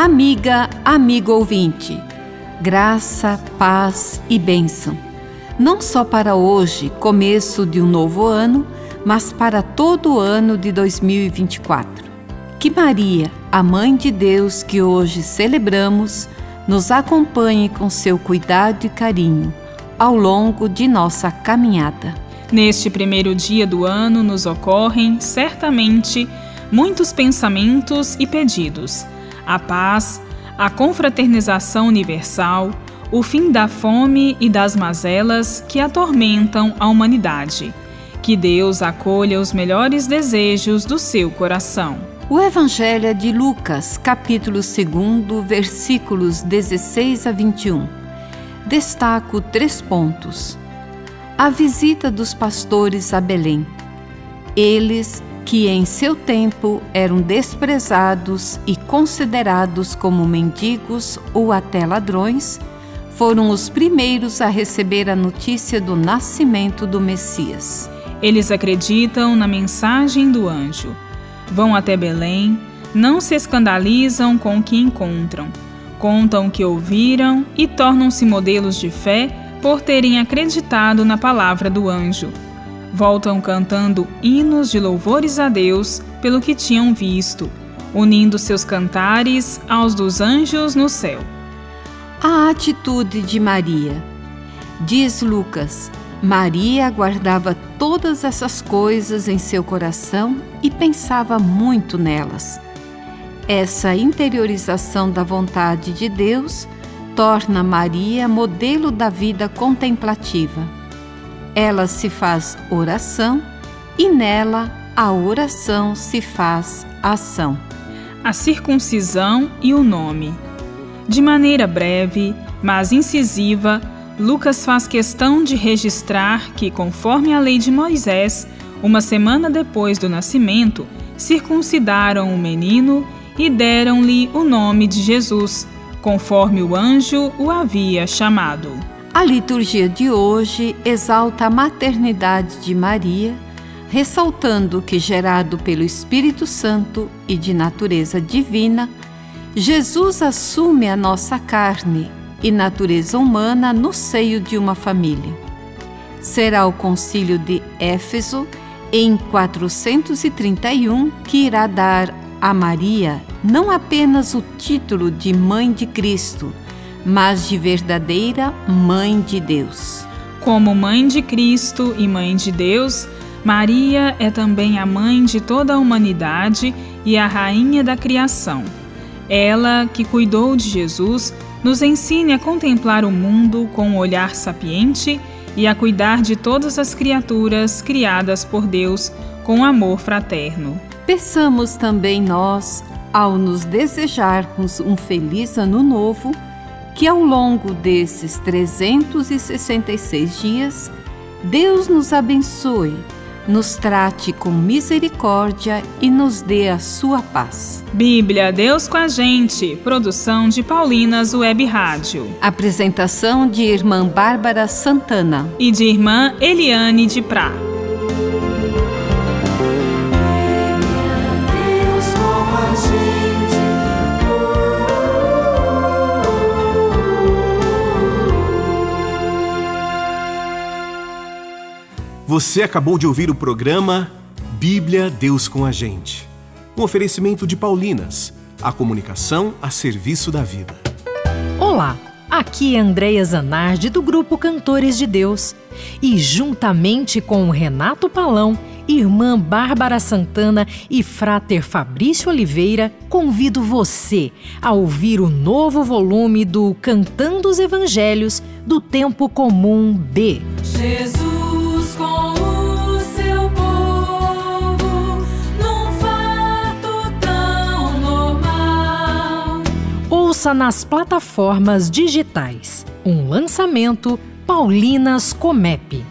Amiga, amigo ouvinte, graça, paz e bênção. Não só para hoje, começo de um novo ano, mas para todo o ano de 2024. Que Maria, a Mãe de Deus que hoje celebramos, nos acompanhe com seu cuidado e carinho ao longo de nossa caminhada. Neste primeiro dia do ano nos ocorrem, certamente, muitos pensamentos e pedidos. A paz, a confraternização universal, o fim da fome e das mazelas que atormentam a humanidade. Que Deus acolha os melhores desejos do seu coração. O Evangelho é de Lucas, capítulo 2, versículos 16 a 21. Destaco três pontos. A visita dos pastores a Belém. Eles, que em seu tempo eram desprezados e considerados como mendigos ou até ladrões, foram os primeiros a receber a notícia do nascimento do Messias. Eles acreditam na mensagem do anjo Vão até Belém, não se escandalizam com o que encontram, contam o que ouviram e tornam-se modelos de fé por terem acreditado na palavra do anjo. Voltam cantando hinos de louvores a Deus pelo que tinham visto, unindo seus cantares aos dos anjos no céu. A atitude de Maria. Diz Lucas: Maria guardava todas essas coisas em seu coração e pensava muito nelas. Essa interiorização da vontade de Deus torna Maria modelo da vida contemplativa. Ela se faz oração e nela a oração se faz ação. A circuncisão e o nome. De maneira breve, mas incisiva, Lucas faz questão de registrar que, conforme a lei de Moisés, uma semana depois do nascimento, circuncidaram o menino e deram-lhe o nome de Jesus, conforme o anjo o havia chamado. A liturgia de hoje exalta a maternidade de Maria, ressaltando que, gerado pelo Espírito Santo e de natureza divina, Jesus assume a nossa carne e natureza humana no seio de uma família. Será o Concílio de Éfeso, em 431, que irá dar a Maria não apenas o título de Mãe de Cristo, mas de verdadeira Mãe de Deus. Como Mãe de Cristo e Mãe de Deus, Maria é também a mãe de toda a humanidade e a rainha da criação. Ela, que cuidou de Jesus, nos ensine a contemplar o mundo com um olhar sapiente e a cuidar de todas as criaturas criadas por Deus com amor fraterno. Peçamos também nós, ao nos desejarmos um feliz ano novo, que ao longo desses 366 dias, Deus nos abençoe nos trate com misericórdia e nos dê a sua paz. Bíblia, Deus com a gente. Produção de Paulinas Web Rádio. Apresentação de Irmã Bárbara Santana e de Irmã Eliane de Prá. Você acabou de ouvir o programa Bíblia Deus com a Gente. Um oferecimento de Paulinas, a comunicação a serviço da vida. Olá, aqui é Andréia Zanardi do grupo Cantores de Deus. E juntamente com o Renato Palão, irmã Bárbara Santana e frater Fabrício Oliveira, convido você a ouvir o novo volume do Cantando os Evangelhos do Tempo Comum B. Jesus Nas plataformas digitais. Um lançamento Paulinas Comep.